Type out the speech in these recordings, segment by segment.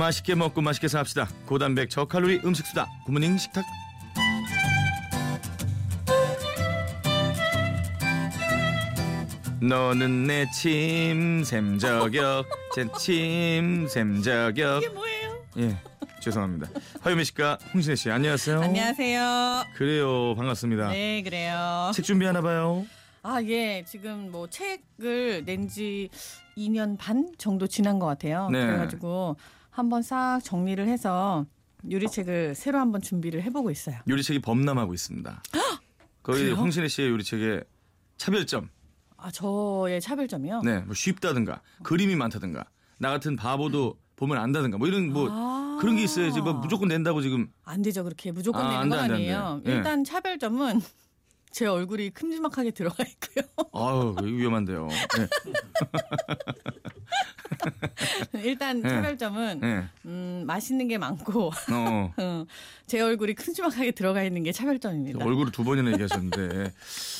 맛있게 먹고 맛있게 삽시다. 고단백 저칼로리 음식 수다. 부모님 식탁. 너는 내 침샘 저격, 제 침샘 저격. 이게 뭐예요? 예, 죄송합니다. 화요미 씨과 홍신혜 씨 안녕하세요. 안녕하세요. 그래요, 반갑습니다. 네, 그래요. 책 준비하나 봐요. 아, 예. 지금 뭐 책을 낸 지 2년 반 정도 지난 것 같아요. 네. 그래가지고 한번 싹 정리를 해서 요리책을 새로 한번 준비를 해보고 있어요. 요리책이 범람하고 있습니다. 거의? 홍신혜 씨의 요리책의 차별점. 아, 저의 차별점이요? 네, 뭐 쉽다든가 그림이 많다든가 나 같은 바보도 보면 안다든가 뭐 이런 뭐 아. 그런 게 있어야지 뭐 무조건 낸다고 지금 안 되죠. 그렇게 무조건 아, 돼, 건 아니에요. 돼. 예. 일단 차별점은 제 얼굴이 큼지막하게 들어가 있고요. 아유 위험한데요. 네. 일단 네. 차별점은 네. 음, 맛있는 게 많고 어. 어, 제 얼굴이 큼지막하게 들어가 있는 게 차별점입니다. 얼굴을 두 번이나 얘기하셨는데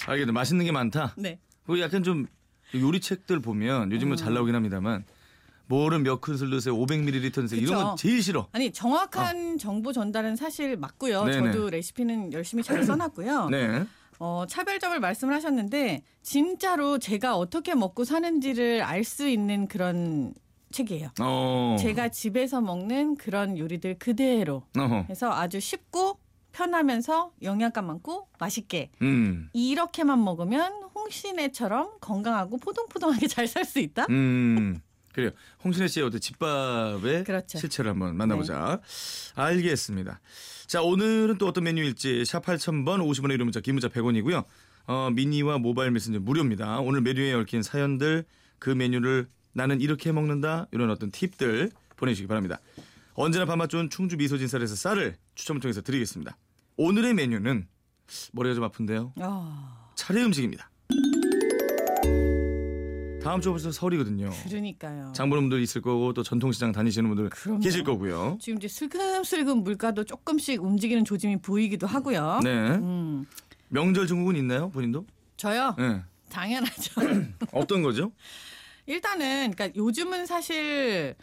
알겠네 맛있는 게 많다. 네. 그 약간 좀 요리책들 보면 요즘은 잘 나오긴 합니다만 뭐를 몇 큰술 넣으세요 500ml 넣으세요 이런. 건 제일 싫어. 아니 정확한 정보 전달은 사실 맞고요. 어. 네네. 저도 레시피는 열심히 잘 써놨고요. 네. 어, 차별점을 말씀을 하셨는데 진짜로 제가 어떻게 먹고 사는지를 알 수 있는 그런 책이에요. 어. 제가 집에서 먹는 그런 요리들 그대로 어허. 해서 아주 쉽고 편하면서 영양가 많고 맛있게 음. 이렇게만 먹으면 홍신애처럼 건강하고 포동포동하게 잘 살 수 있다. 음. 그래요. 홍신혜 씨의 어떤 집밥의 그렇죠. 실체를 한번 만나보자. 알겠습니다. 자, 오늘은 또 어떤 메뉴일지 샵 8000번 50원의 유료 문자, 긴 문자 100원이고요. 어, 미니와 모바일 메신저 무료입니다. 오늘 메뉴에 얽힌 사연들, 그 메뉴를 나는 이렇게 먹는다. 이런 어떤 팁들 보내주시기 바랍니다. 언제나 밥맛 좋은 충주 미소진 쌀에서 쌀을 추첨을 통해서 드리겠습니다. 오늘의 메뉴는 머리가 좀 아픈데요. 아, 차례 음식입니다. 다음 주 벌써 설이거든요. 그러니까요. 장보님들 있을 거고 또 전통시장 다니시는 분들 그럼요. 계실 거고요. 지금 이제 슬금슬금 물가도 조금씩 움직이는 조짐이 보이기도 하고요. 네. 음, 명절 증후군 있나요, 본인도? 저요? 네. 당연하죠. 어떤 거죠? 일단은 그러니까 요즘은 사실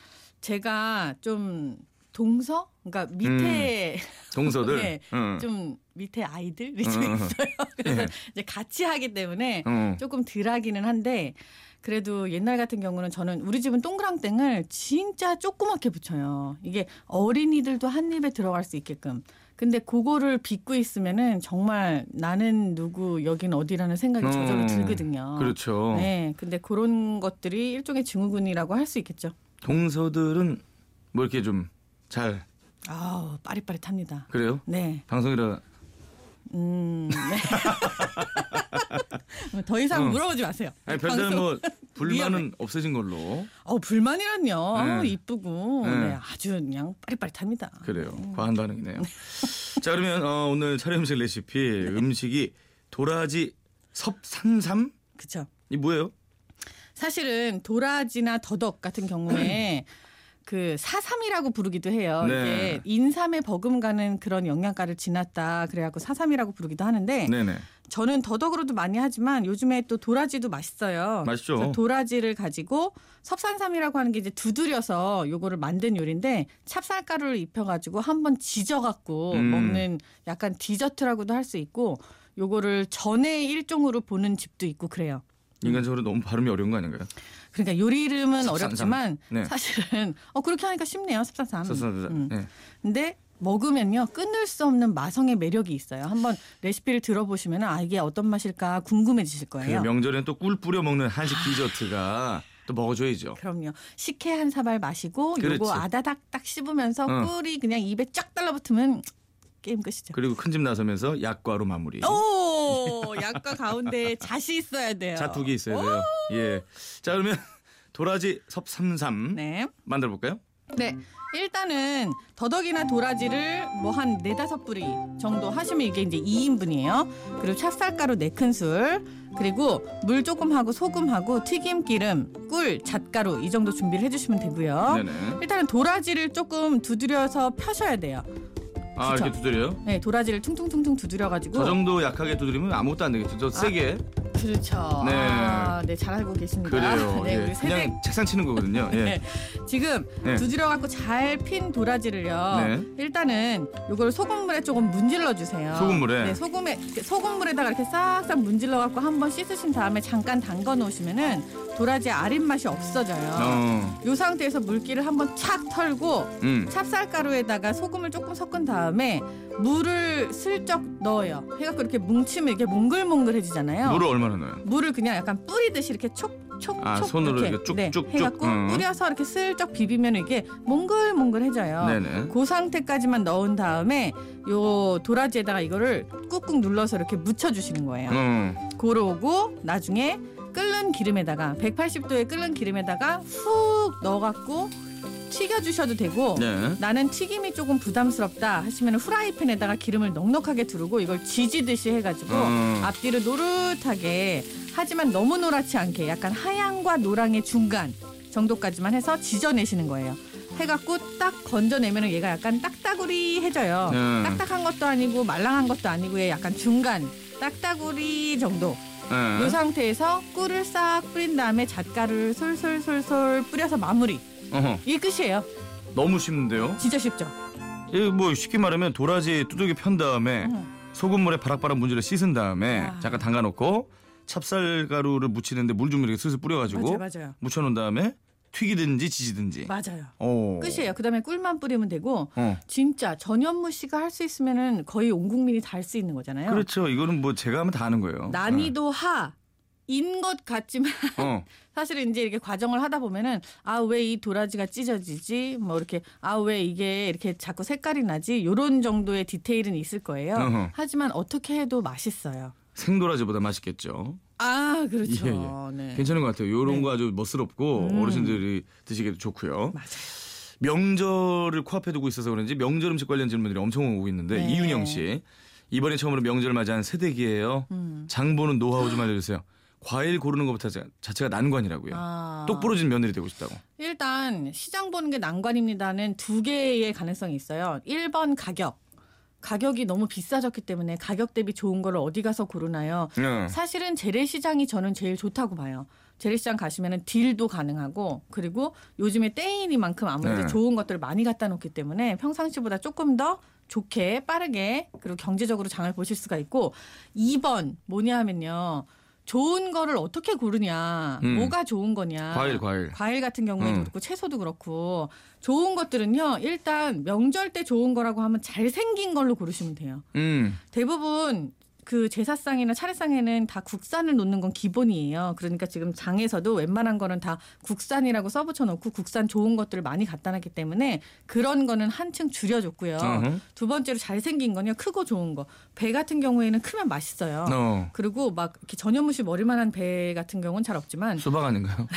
제가 좀 동서, 그러니까 밑에 동서들. 네, 응. 좀 밑에 아이들이 좀 응, 응. 있어요. 그래서 예. 이제 같이 하기 때문에 어. 조금 덜하기는 한데 그래도 옛날 같은 경우는 저는 우리 집은 동그랑땡을 진짜 조그맣게 붙여요. 이게 어린이들도 한 입에 들어갈 수 있게끔. 근데 그거를 빚고 있으면은 정말 나는 누구 여긴 어디라는 생각이 어, 저절로 들거든요. 그렇죠. 네, 근데 그런 것들이 일종의 증후군이라고 할 수 있겠죠. 동서들은 뭐 이렇게 좀 잘 아우 빠릿빠릿합니다. 그래요? 네, 방송이라 음, 네. 더 이상 어. 물어보지 마세요. 아니 별다른 뭐 불만은 위험해. 없어진 걸로 어 불만이란요. 네. 이쁘고 네. 네, 아주 그냥 빠릿빠릿합니다. 그래요. 과한 반응이네요. 자 그러면 어, 오늘 차례 음식 레시피 음식이 도라지 섭삼삼 그렇죠. 이 뭐예요? 사실은 도라지나 더덕 같은 경우에 그 사삼이라고 부르기도 해요. 네. 이게 인삼에 버금가는 그런 영양가를 지났다. 그래갖고 사삼이라고 부르기도 하는데 네네. 저는 더덕으로도 많이 하지만 요즘에 또 도라지도 맛있어요. 맛있죠. 도라지를 가지고 섭산삼이라고 하는 게 이제 두드려서 요거를 만든 요리인데 찹쌀가루를 입혀가지고 한번 지져갖고 음. 먹는 약간 디저트라고도 할 수 있고 요거를 전의 일종으로 보는 집도 있고 그래요. 인간적으로 너무 발음이 어려운 거 아닌가요? 그러니까 요리 이름은 섭산삼. 어렵지만 네. 사실은 어 그렇게 하니까 쉽네요. 섭삼삼. 음. 네. 근데 먹으면요 끊을 수 없는 마성의 매력이 있어요. 한번 레시피를 들어보시면 아 이게 어떤 맛일까 궁금해지실 그 거예요. 명절엔 또 꿀 뿌려 먹는 한식 디저트가 또 먹어줘야죠. 그럼요. 식혜 한 사발 마시고 그렇지. 요거 아다닥 딱 씹으면서 어. 꿀이 그냥 입에 쫙 달라붙으면 게임 끝이죠. 그리고 큰 집 나서면서 약과로 마무리. 오 약과 가운데 잣이 있어야 돼요. 자두개 있어야 돼요. 예. 자 그러면 도라지 섭삼삼 네. 만들어 볼까요? 네. 일단은 더덕이나 도라지를 뭐 한 네다섯 뿌리 정도 하시면 이게 이제 2인분이에요. 그리고 찹쌀가루 네 큰술 그리고 물 조금 하고 소금하고 튀김기름, 꿀, 잣가루 이 정도 준비를 해주시면 되고요. 네네. 일단은 도라지를 조금 두드려서 펴셔야 돼요. 아 그쵸. 이렇게 두드려요? 네, 도라지를 퉁퉁퉁퉁 두드려가지고 저 정도 약하게 두드리면 아무것도 안 되겠죠. 저 세게. 그렇죠. 네. 아, 네, 잘 알고 계십니다. 그래요. 네, 예. 우리 세대 그냥 책상 치는 거거든요. 예. 네. 지금 네. 두드려 갖고 잘 핀 도라지를요. 네. 일단은 요걸 소금물에 조금 문질러 주세요. 소금물에? 네, 소금에 소금물에다가 이렇게 싹싹 문질러 갖고 한번 씻으신 다음에 잠깐 담가 놓으시면은 도라지 아린 맛이 없어져요. 어. 요 상태에서 물기를 한번 착 털고 음. 찹쌀가루에다가 소금을 조금 섞은 다음에 물을 슬쩍 넣어요. 해갖고 이렇게 뭉치면 이렇게 몽글몽글해지잖아요. 물을 얼마 나 넣어요? 물을 그냥 약간 뿌리듯이 이렇게 촉촉촉 아, 손으로 이렇게 쭉쭉쭉. 네, 해갖고 음. 뿌려서 이렇게 슬쩍 비비면 이게 몽글몽글해져요. 네네. 그 상태까지만 넣은 다음에 요 도라지에다가 이거를 꾹꾹 눌러서 이렇게 묻혀주시는 거예요. 음. 그러고 나중에 끓는 기름에다가 180도에 끓는 기름에다가 훅 넣어갖고 튀겨주셔도 되고 네. 나는 튀김이 조금 부담스럽다 하시면 후라이팬에다가 기름을 넉넉하게 두르고 이걸 지지듯이 해가지고 음. 앞뒤로 노릇하게 하지만 너무 노랗지 않게 약간 하얀과 노랑의 중간 정도까지만 해서 지져내시는 거예요. 해갖고 딱 건져내면 얘가 약간 딱따구리해져요. 음. 딱딱한 것도 아니고 말랑한 것도 아니고 얘 약간 중간 딱따구리 정도. 예. 이 상태에서 꿀을 싹 뿌린 다음에 잣가루를 솔솔솔솔 뿌려서 마무리. 어허. 이게 끝이에요. 너무 쉽는데요? 진짜 쉽죠? 이뭐 쉽게 말하면 도라지 두들겨 편 다음에 음. 소금물에 바락바락 문질러 씻은 다음에 아. 잠깐 담가 놓고 찹쌀가루를 묻히는데 물 좀 이렇게 슬슬 뿌려가지고 맞아요, 맞아요. 묻혀 놓은 다음에 튀기든지 지지든지. 맞아요. 오. 끝이에요. 그다음에 꿀만 뿌리면 되고 어. 진짜 전현무 씨가 할 수 있으면은 거의 온 국민이 다 할 수 있는 거잖아요. 그렇죠. 이거는 뭐 제가 하면 다 하는 거예요. 난이도 하 인 것 같지만 어. 사실은 이제 이렇게 과정을 하다 보면은 아 왜 이 도라지가 찢어지지 뭐 이렇게 아 왜 이게 이렇게 자꾸 색깔이 나지 요런 정도의 디테일은 있을 거예요. 어허. 하지만 어떻게 해도 맛있어요. 생도라지보다 맛있겠죠. 아 그렇죠. 예, 네. 괜찮은 것 같아요. 요런 네. 거 아주 멋스럽고 음. 어르신들이 드시기도 좋고요. 맞아요. 명절을 코앞에 두고 있어서 그런지 명절 음식 관련 질문들이 엄청 오고 있는데 네. 이윤영 씨 이번에 처음으로 명절 맞이한 새댁이에요. 음. 장 보는 노하우 좀 알려주세요. 과일 고르는 것부터 자- 자체가 난관이라고요. 아. 똑 부러진 며느리 되고 싶다고. 일단 시장 보는 게 난관입니다는 두 개의 가능성이 있어요. 1번 가격. 가격이 너무 비싸졌기 때문에 가격 대비 좋은 거를 어디 가서 고르나요? 네. 사실은 재래시장이 저는 제일 좋다고 봐요. 재래시장 가시면은 딜도 가능하고 그리고 요즘에 때이니만큼 아무래도 네. 좋은 것들을 많이 갖다 놓기 때문에 평상시보다 조금 더 좋게 빠르게 그리고 경제적으로 장을 보실 수가 있고 2번 뭐냐 하면요. 좋은 거를 어떻게 고르냐. 음. 뭐가 좋은 거냐. 과일 과일. 과일 같은 경우에도 음. 그렇고 채소도 그렇고 좋은 것들은요. 일단 명절 때 좋은 거라고 하면 잘 생긴 걸로 고르시면 돼요. 음. 대부분 그 제사상이나 차례상에는 다 국산을 놓는 건 기본이에요. 그러니까 지금 장에서도 웬만한 거는 다 국산이라고 써붙여 놓고 국산 좋은 것들을 많이 갖다 놨기 때문에 그런 거는 한층 줄여줬고요. 어허. 두 번째로 잘생긴 건요. 크고 좋은 거. 배 같은 경우에는 크면 맛있어요. 어. 그리고 막 이렇게 전현무씨 머리만한 배 같은 경우는 잘 없지만 수박 아닌가요?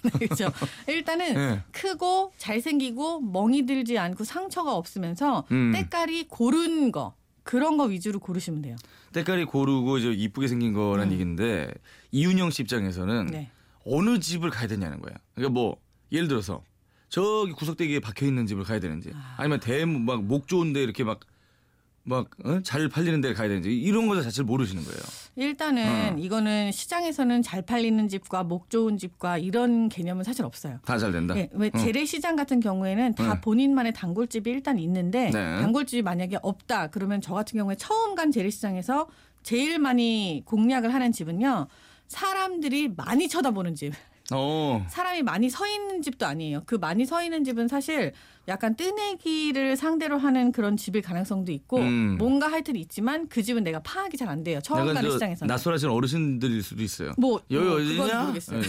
그렇죠. 일단은 네. 크고 잘생기고 멍이 들지 않고 상처가 없으면서 음. 때깔이 고른 거 그런 거 위주로 고르시면 돼요. 때깔이 고르고 이제 이쁘게 생긴 거란 음. 얘기인데 이윤영 씨 입장에서는 네. 어느 집을 가야 되냐는 거야. 그러니까 뭐 예를 들어서 저기 구석대기에 박혀 있는 집을 가야 되는지 아 니면 대막 목 좋은데 이렇게 막 막잘 팔리는 데 가야 되는지 이런 거 자체를 모르시는 거예요. 일단은 어. 이거는 시장에서는 잘 팔리는 집과 목 좋은 집과 이런 개념은 사실 없어요. 다 잘 된다. 네, 왜 어. 재래시장 같은 경우에는 다 네. 본인만의 단골집이 일단 있는데 네. 단골집이 만약에 없다 그러면 저 같은 경우에 처음 간 재래시장에서 제일 많이 공략을 하는 집은요 사람들이 많이 쳐다보는 집 어. 사람이 많이 서 있는 집도 아니에요 그 많이 서 있는 집은 사실 약간 뜨내기를 상대로 하는 그런 집일 가능성도 있고 음. 뭔가 하여튼 있지만 그 집은 내가 파악이 잘 안 돼요 처음 가는 저 시장에서는 낯설하신 어르신들일 수도 있어요. 뭐, 여기 뭐 어디냐? 모르겠어요.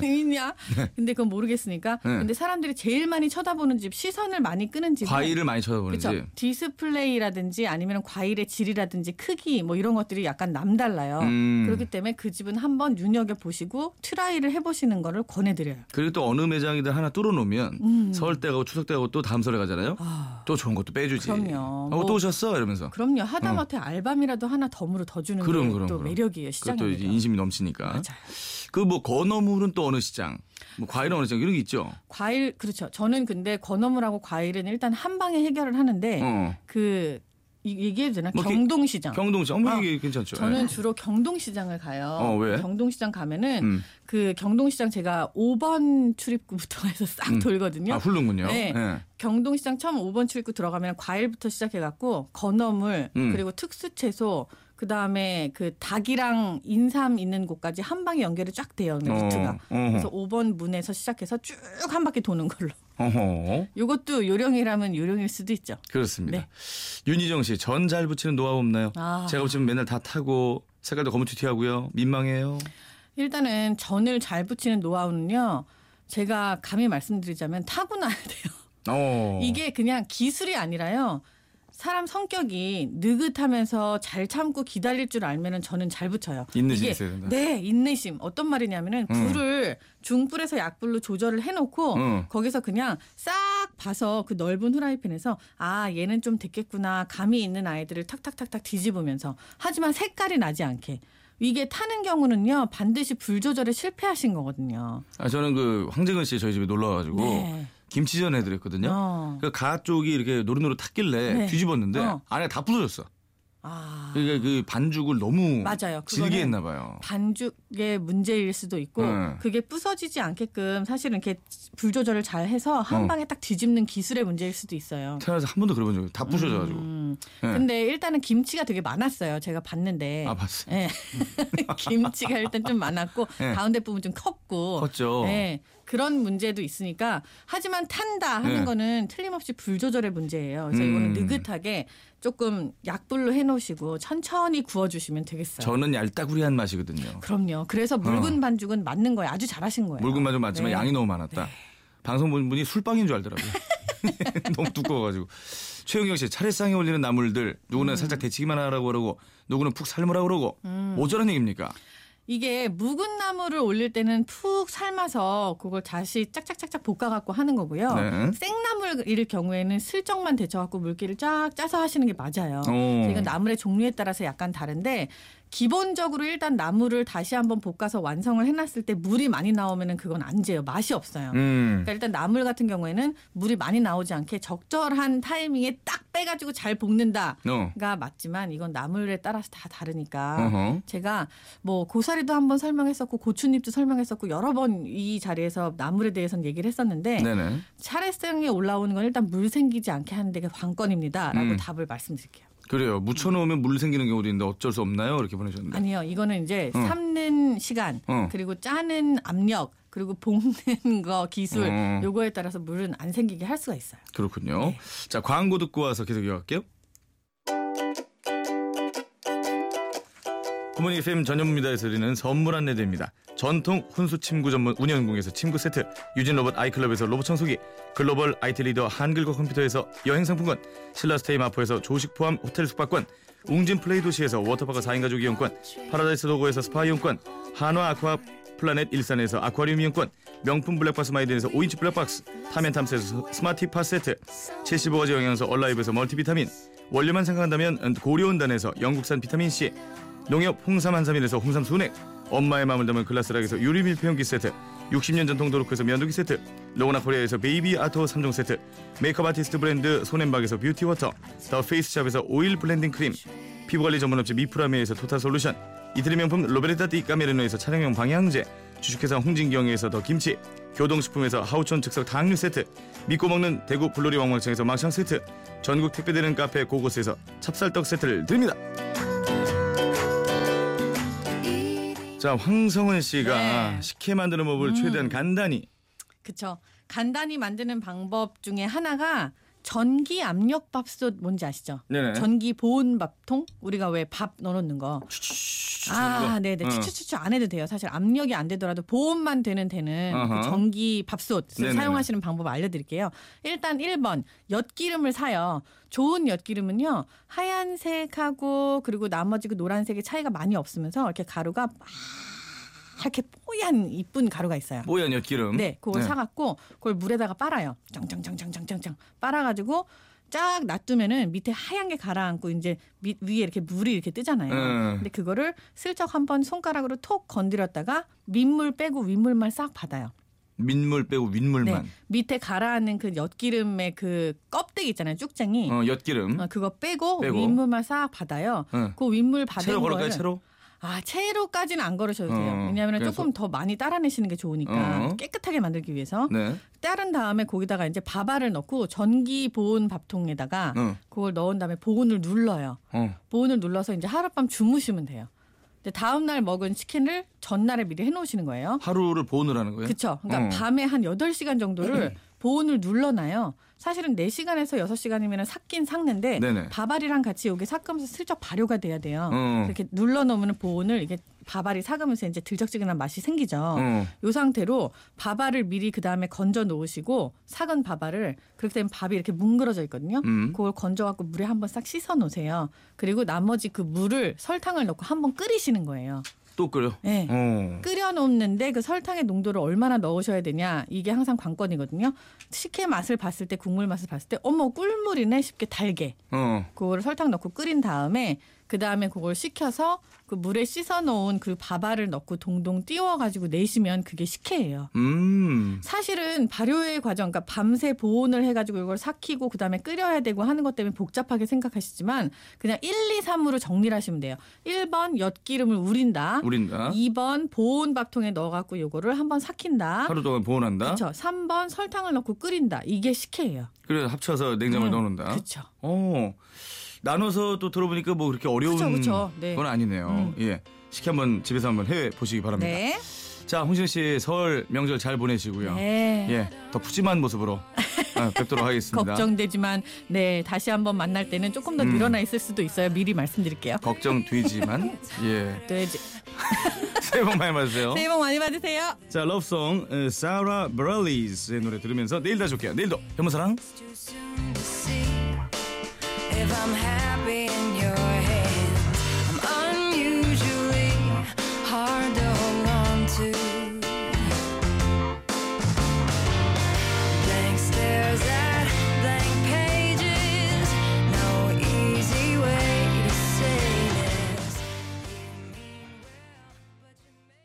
네. 있냐? 근데 그건 모르겠으니까. 네. 근데 사람들이 제일 많이 쳐다보는 집, 시선을 많이 끄는 집. 과일을 많이 쳐다보는 집. 그렇죠. 디스플레이라든지 아니면 과일의 질이라든지 크기 뭐 이런 것들이 약간 남달라요. 음. 그렇기 때문에 그 집은 한번 눈여겨 보시고 try를 해보시는 거를 권해드려요. 그리고 또 어느 매장이든 하나 뚫어놓으면 음. 설때 가고 추석 때 가고 또 다음 설에 가잖아요. 아, 또 좋은 것도 빼주지. 그럼요. 어, 뭐- 또 오셨어? 이러면서. 그럼요. 하다못해 알밤이라도 하나 덤으로 더 주는 그럼, 게 그럼, 또 그럼. 매력이에요. 시장에. 인심이 넘치니까. 맞아요. 그뭐 건어물은 또 어느 시장, 뭐 과일은 어느 시장 이런 게 있죠. 과일 그렇죠. 저는 근데 건어물하고 과일은 일단 한 방에 해결을 하는데 어. 그 이- 얘기해도 되나? 뭐 기- 경동시장. 경동시장. 어, 아, 이게 괜찮죠. 저는 예. 주로 경동시장을 가요. 어, 왜? 경동시장 가면은 음. 그 경동시장 제가 5번 출입구부터 해서 싹 음. 돌거든요. 아, 훌륭군요. 네. 예. 경동시장 처음 5번 출입구 들어가면 과일부터 시작해갖고 건어물 음. 그리고 특수채소 그 다음에 그 닭이랑 인삼 있는 곳까지 한 방에 연결이 쫙 돼요 그 루트가. 어허. 그래서 5번 문에서 시작해서 쭉 한 바퀴 도는 걸로. 어허. 요것도 요령이라면 요령일 수도 있죠. 그렇습니다. 네. 윤희정 씨, 전 잘 붙이는 노하우 없나요? 아. 제가 붙이면 맨날 다 타고 색깔도 거무튀튀하고요. 민망해요. 일단은 전을 잘 붙이는 노하우는요. 제가 감히 말씀드리자면 타고나야 돼요. 어. 이게 그냥 기술이 아니라요. 사람 성격이 느긋하면서 잘 참고 기다릴 줄 알면은 저는 잘 붙여요. 인내심이 이게- 있어야 된다. 네, 인내심. 어떤 말이냐면은 음. 불을 중불에서 약불로 조절을 해놓고 음. 거기서 그냥 싹 봐서 그 넓은 후라이팬에서 아 얘는 좀 됐겠구나 감이 있는 아이들을 탁탁탁탁 뒤집으면서 하지만 색깔이 나지 않게 이게 타는 경우는요 반드시 불 조절에 실패하신 거거든요. 아, 저는 그 황재근 씨 저희 집에 놀러 와가지고 네. 김치전 해드렸거든요. 어. 그가 쪽이 이렇게 노릇노릇 탔길래 네. 뒤집었는데 어. 안에 다 부서졌어. 아 그러니까 그 반죽을 너무 맞아요. 질게 했나 봐요. 반죽의 문제일 수도 있고 네. 그게 부서지지 않게끔 사실은 이렇게 불 조절을 잘 해서 한 어. 방에 딱 뒤집는 기술의 문제일 수도 있어요. 태어나서 한 번도 그래본 적이 없어요. 다 부셔져 가지고. 음, 네. 근데 일단은 김치가 되게 많았어요. 제가 봤는데. 아 봤어요. 예. 김치가 일단 좀 많았고 네. 가운데 부분 좀 컸고. 컸죠. 예. 그런 문제도 있으니까 하지만 탄다 하는 네. 거는 틀림없이 불 조절의 문제예요. 그래서 음. 이거는 느긋하게 조금 약불로 해놓으시고 천천히 구워주시면 되겠어요. 저는 얄따구리한 맛이거든요. 그럼요. 그래서 묽은 반죽은 맞는 거예요. 아주 잘하신 거예요. 묽은 맛은 맞지만 네. 양이 너무 많았다. 방송 본 분이 술빵인 줄 알더라고요. 너무 두꺼워가지고. 최영경 씨 차례상에 올리는 나물들 누구는 음. 살짝 데치기만 하라고 그러고 누구는 푹 삶으라고 그러고 어쩌란 얘기입니까? 이게 묵은 나물을 올릴 때는 푹 삶아서 그걸 다시 짝짝짝짝 볶아갖고 하는 거고요. 네. 생나물일 경우에는 슬쩍만 데쳐갖고 물기를 쫙 짜서 하시는 게 맞아요. 어. 이건 나물의 종류에 따라서 약간 다른데 기본적으로 일단 나물을 다시 한번 볶아서 완성을 해놨을 때 물이 많이 나오면은 그건 안 돼요. 맛이 없어요. 음. 그러니까 일단 나물 같은 경우에는 물이 많이 나오지 않게 적절한 타이밍에 딱 빼가지고 잘 볶는다가 어. 맞지만 이건 나물에 따라서 다 다르니까 어허. 제가 뭐 고사리도 한번 설명했었고 고추잎도 설명했었고 여러 번 이 자리에서 나물에 대해서는 얘기를 했었는데 네네. 차례상에 올라오는 건 일단 물 생기지 않게 하는 게 관건입니다라고 음. 답을 말씀드릴게요. 그래요. 묻혀놓으면 물 생기는 경우도 있는데 어쩔 수 없나요? 이렇게 보내셨는데. 아니요, 이거는 이제 어. 삶는 시간 어. 그리고 짜는 압력 그리고 볶는 거 기술 어. 요거에 따라서 물은 안 생기게 할 수가 있어요. 그렇군요. 네. 자 광고 듣고 와서 계속 이어갈게요. 구모닝 FM 전현무입니다에서 드리는 선물 안내드립니다. 전통 훈수 침구 전문 운영공에서 침구 세트, 유진 로봇 아이클럽에서 로봇 청소기, 글로벌 IT 리더 한글과 컴퓨터에서 여행 상품권, 신라스테이 마포에서 조식 포함 호텔 숙박권, 웅진 플레이 도시에서 워터파크 4인 가족 이용권, 파라다이스 도고에서 스파 이용권, 한화 아쿠아 플라넷 일산에서 아쿠아리움 이용권, 명품 블랙박스 마이든에서 5인치 블랙박스, 탐앤탐스에서 스마티 파 세트, 75가지 영양소 얼라이브에서 멀티비타민, 원료만 생각한다면 고려은단에서 영국산 비타민C, 농협 홍삼 한삼인에서 홍삼 순액, 엄마의 마음을 담은 글라스락에서 유리 밀폐용기 세트, 60년 전통 도루코에서 면도기 세트, 로고나 코리아에서 베이비 아토 3종 세트, 메이크업 아티스트 브랜드 손앤박에서 beauty water, 더 페이스샵에서 오일 blending 크림, 피부관리 전문업체 미프라메에서 total solution, 이태리 명품 로베르타 디 까메르노에서 차량용 방향제, 주식회사 홍진경에서 더 김치, 교동식품에서 하우촌 즉석 탕류 세트, 믿고 먹는 대구 불로리 왕막창에서 막창 세트, 전국 택배되는 카페 고고스에서 찹쌀떡 세트를 드립니다. 자 황성은 씨가 네. 식혜 만드는 법을 최대한 간단히 그쵸. 간단히 만드는 방법 중에 하나가 전기 압력 밥솥 뭔지 아시죠? 네네. 전기 보온 밥통 우리가 왜 밥 넣어놓는 거. 아, 네네. 어. 추추추추 안 해도 돼요. 사실 압력이 안 되더라도 보온만 되는 되는 그. 전기 네네네. 사용하시는 방법 알려드릴게요. 일단 1번 엿기름을 사요. 좋은 엿기름은요 하얀색하고 그리고 나머지 그 노란색의 차이가 많이 없으면서 이렇게 가루가 막 이렇게 뽀얀 이쁜 가루가 있어요. 뽀얀 엿기름. 네, 그걸 네. 사갖고 그걸 물에다가 빨아요. 짱짱짱짱짱짱짱 빨아가지고 쫙 놔두면은 밑에 하얀 게 가라앉고 이제 밑 위에 이렇게 물이 이렇게 뜨잖아요. 음. 근데 그거를 슬쩍 한번 손가락으로 톡 건드렸다가 민물 빼고 윗물만 싹 받아요. 민물 빼고 네. 윗물만. 밑에 가라앉는 그 엿기름의 그 껍데기 있잖아요. 쭉쟁이. 어, 엿기름. 어, 그거 빼고, 빼고. 윗물만 싹 받아요. 어. 그 윗물 받은 채로? 거를 채로? 아 채로까지는 안 걸으셔도 돼요. 어, 왜냐하면 그래서- 조금 더 많이 따라내시는 게 좋으니까 어. 깨끗하게 만들기 위해서 네. 따른 다음에 거기다가 이제 밥알을 넣고 전기 보온 밥통에다가 어. 그걸 넣은 다음에 보온을 눌러요. 어. 보온을 눌러서 이제 하룻밤 주무시면 돼요. 근데 다음 날 먹은 치킨을 전날에 미리 해놓으시는 거예요. 하루를 보온을 하는 거예요? 그렇죠. 그러니까 어. 밤에 한 8시간 정도를 보온을 눌러놔요. 사실은 4시간에서 6시간이면 삭긴 삭는데 네네. 밥알이랑 같이 여기 삭으면서 슬쩍 발효가 돼야 돼요. 어. 이렇게 눌러 놓으면 보온을 이게 밥알이 삭으면서 이제 들적지근한 맛이 생기죠. 어. 요 상태로 밥알을 미리 그 다음에 건져 놓으시고 삭은 밥알을 그렇게 되면 밥이 이렇게 뭉그러져 있거든요. 음. 그걸 건져 갖고 물에 한번 싹 씻어 놓으세요. 그리고 나머지 그 물을 설탕을 넣고 한번 끓이시는 거예요. 또 끓여? 네. 어. 끓여 놓는데 그 설탕의 농도를 얼마나 넣으셔야 되냐 이게 항상 관건이거든요. 식혜 맛을 봤을 때 국물 맛을 봤을 때 어머 꿀물이네 쉽게 달게 어. 그거를 설탕 넣고 끓인 다음에 그 다음에 그걸 식혀서 그 물에 씻어 놓은 그 밥알을 넣고 동동 띄워 가지고 내시면 그게 식혜예요. 음. 사실은 발효의 과정, 그러니까 밤새 보온을 해가지고 이걸 삭히고 그 다음에 끓여야 되고 하는 것 때문에 복잡하게 생각하시지만 그냥 1, 2, 3으로 정리를 하시면 돼요. 1번 엿기름을 우린다. 우린다. 2번 보온 밥통에 넣어갖고 요거를 한번 삭힌다. 하루 동안 보온한다. 그렇죠. 3번 설탕을 넣고 끓인다. 이게 식혜예요. 그래서 합쳐서 냉장고에 음, 넣어놓는다. 그렇죠. 어. 나눠서 또 들어보니까 뭐 그렇게 어려운 그쵸, 그쵸. 네. 건 아니네요. 음. 예. 식혜 한번 집에서 한번 해 보시기 바랍니다. 네. 자, 홍신 씨 설 명절 잘 보내시고요. 네. 예. 더 푸짐한 모습으로 아, 뵙도록 하겠습니다. 걱정되지만 네 다시 한번 만날 때는 조금 더 음. 늘어나 있을 수도 있어요. 미리 말씀드릴게요. 걱정되지만 예. 돼지. 새해 복 많이 받으세요. 새해 복 많이 받으세요. 자, 러브송 사라 브랄리스의 노래 들으면서 내일 다시 올게요. 내일도 현무사랑 if I'm happy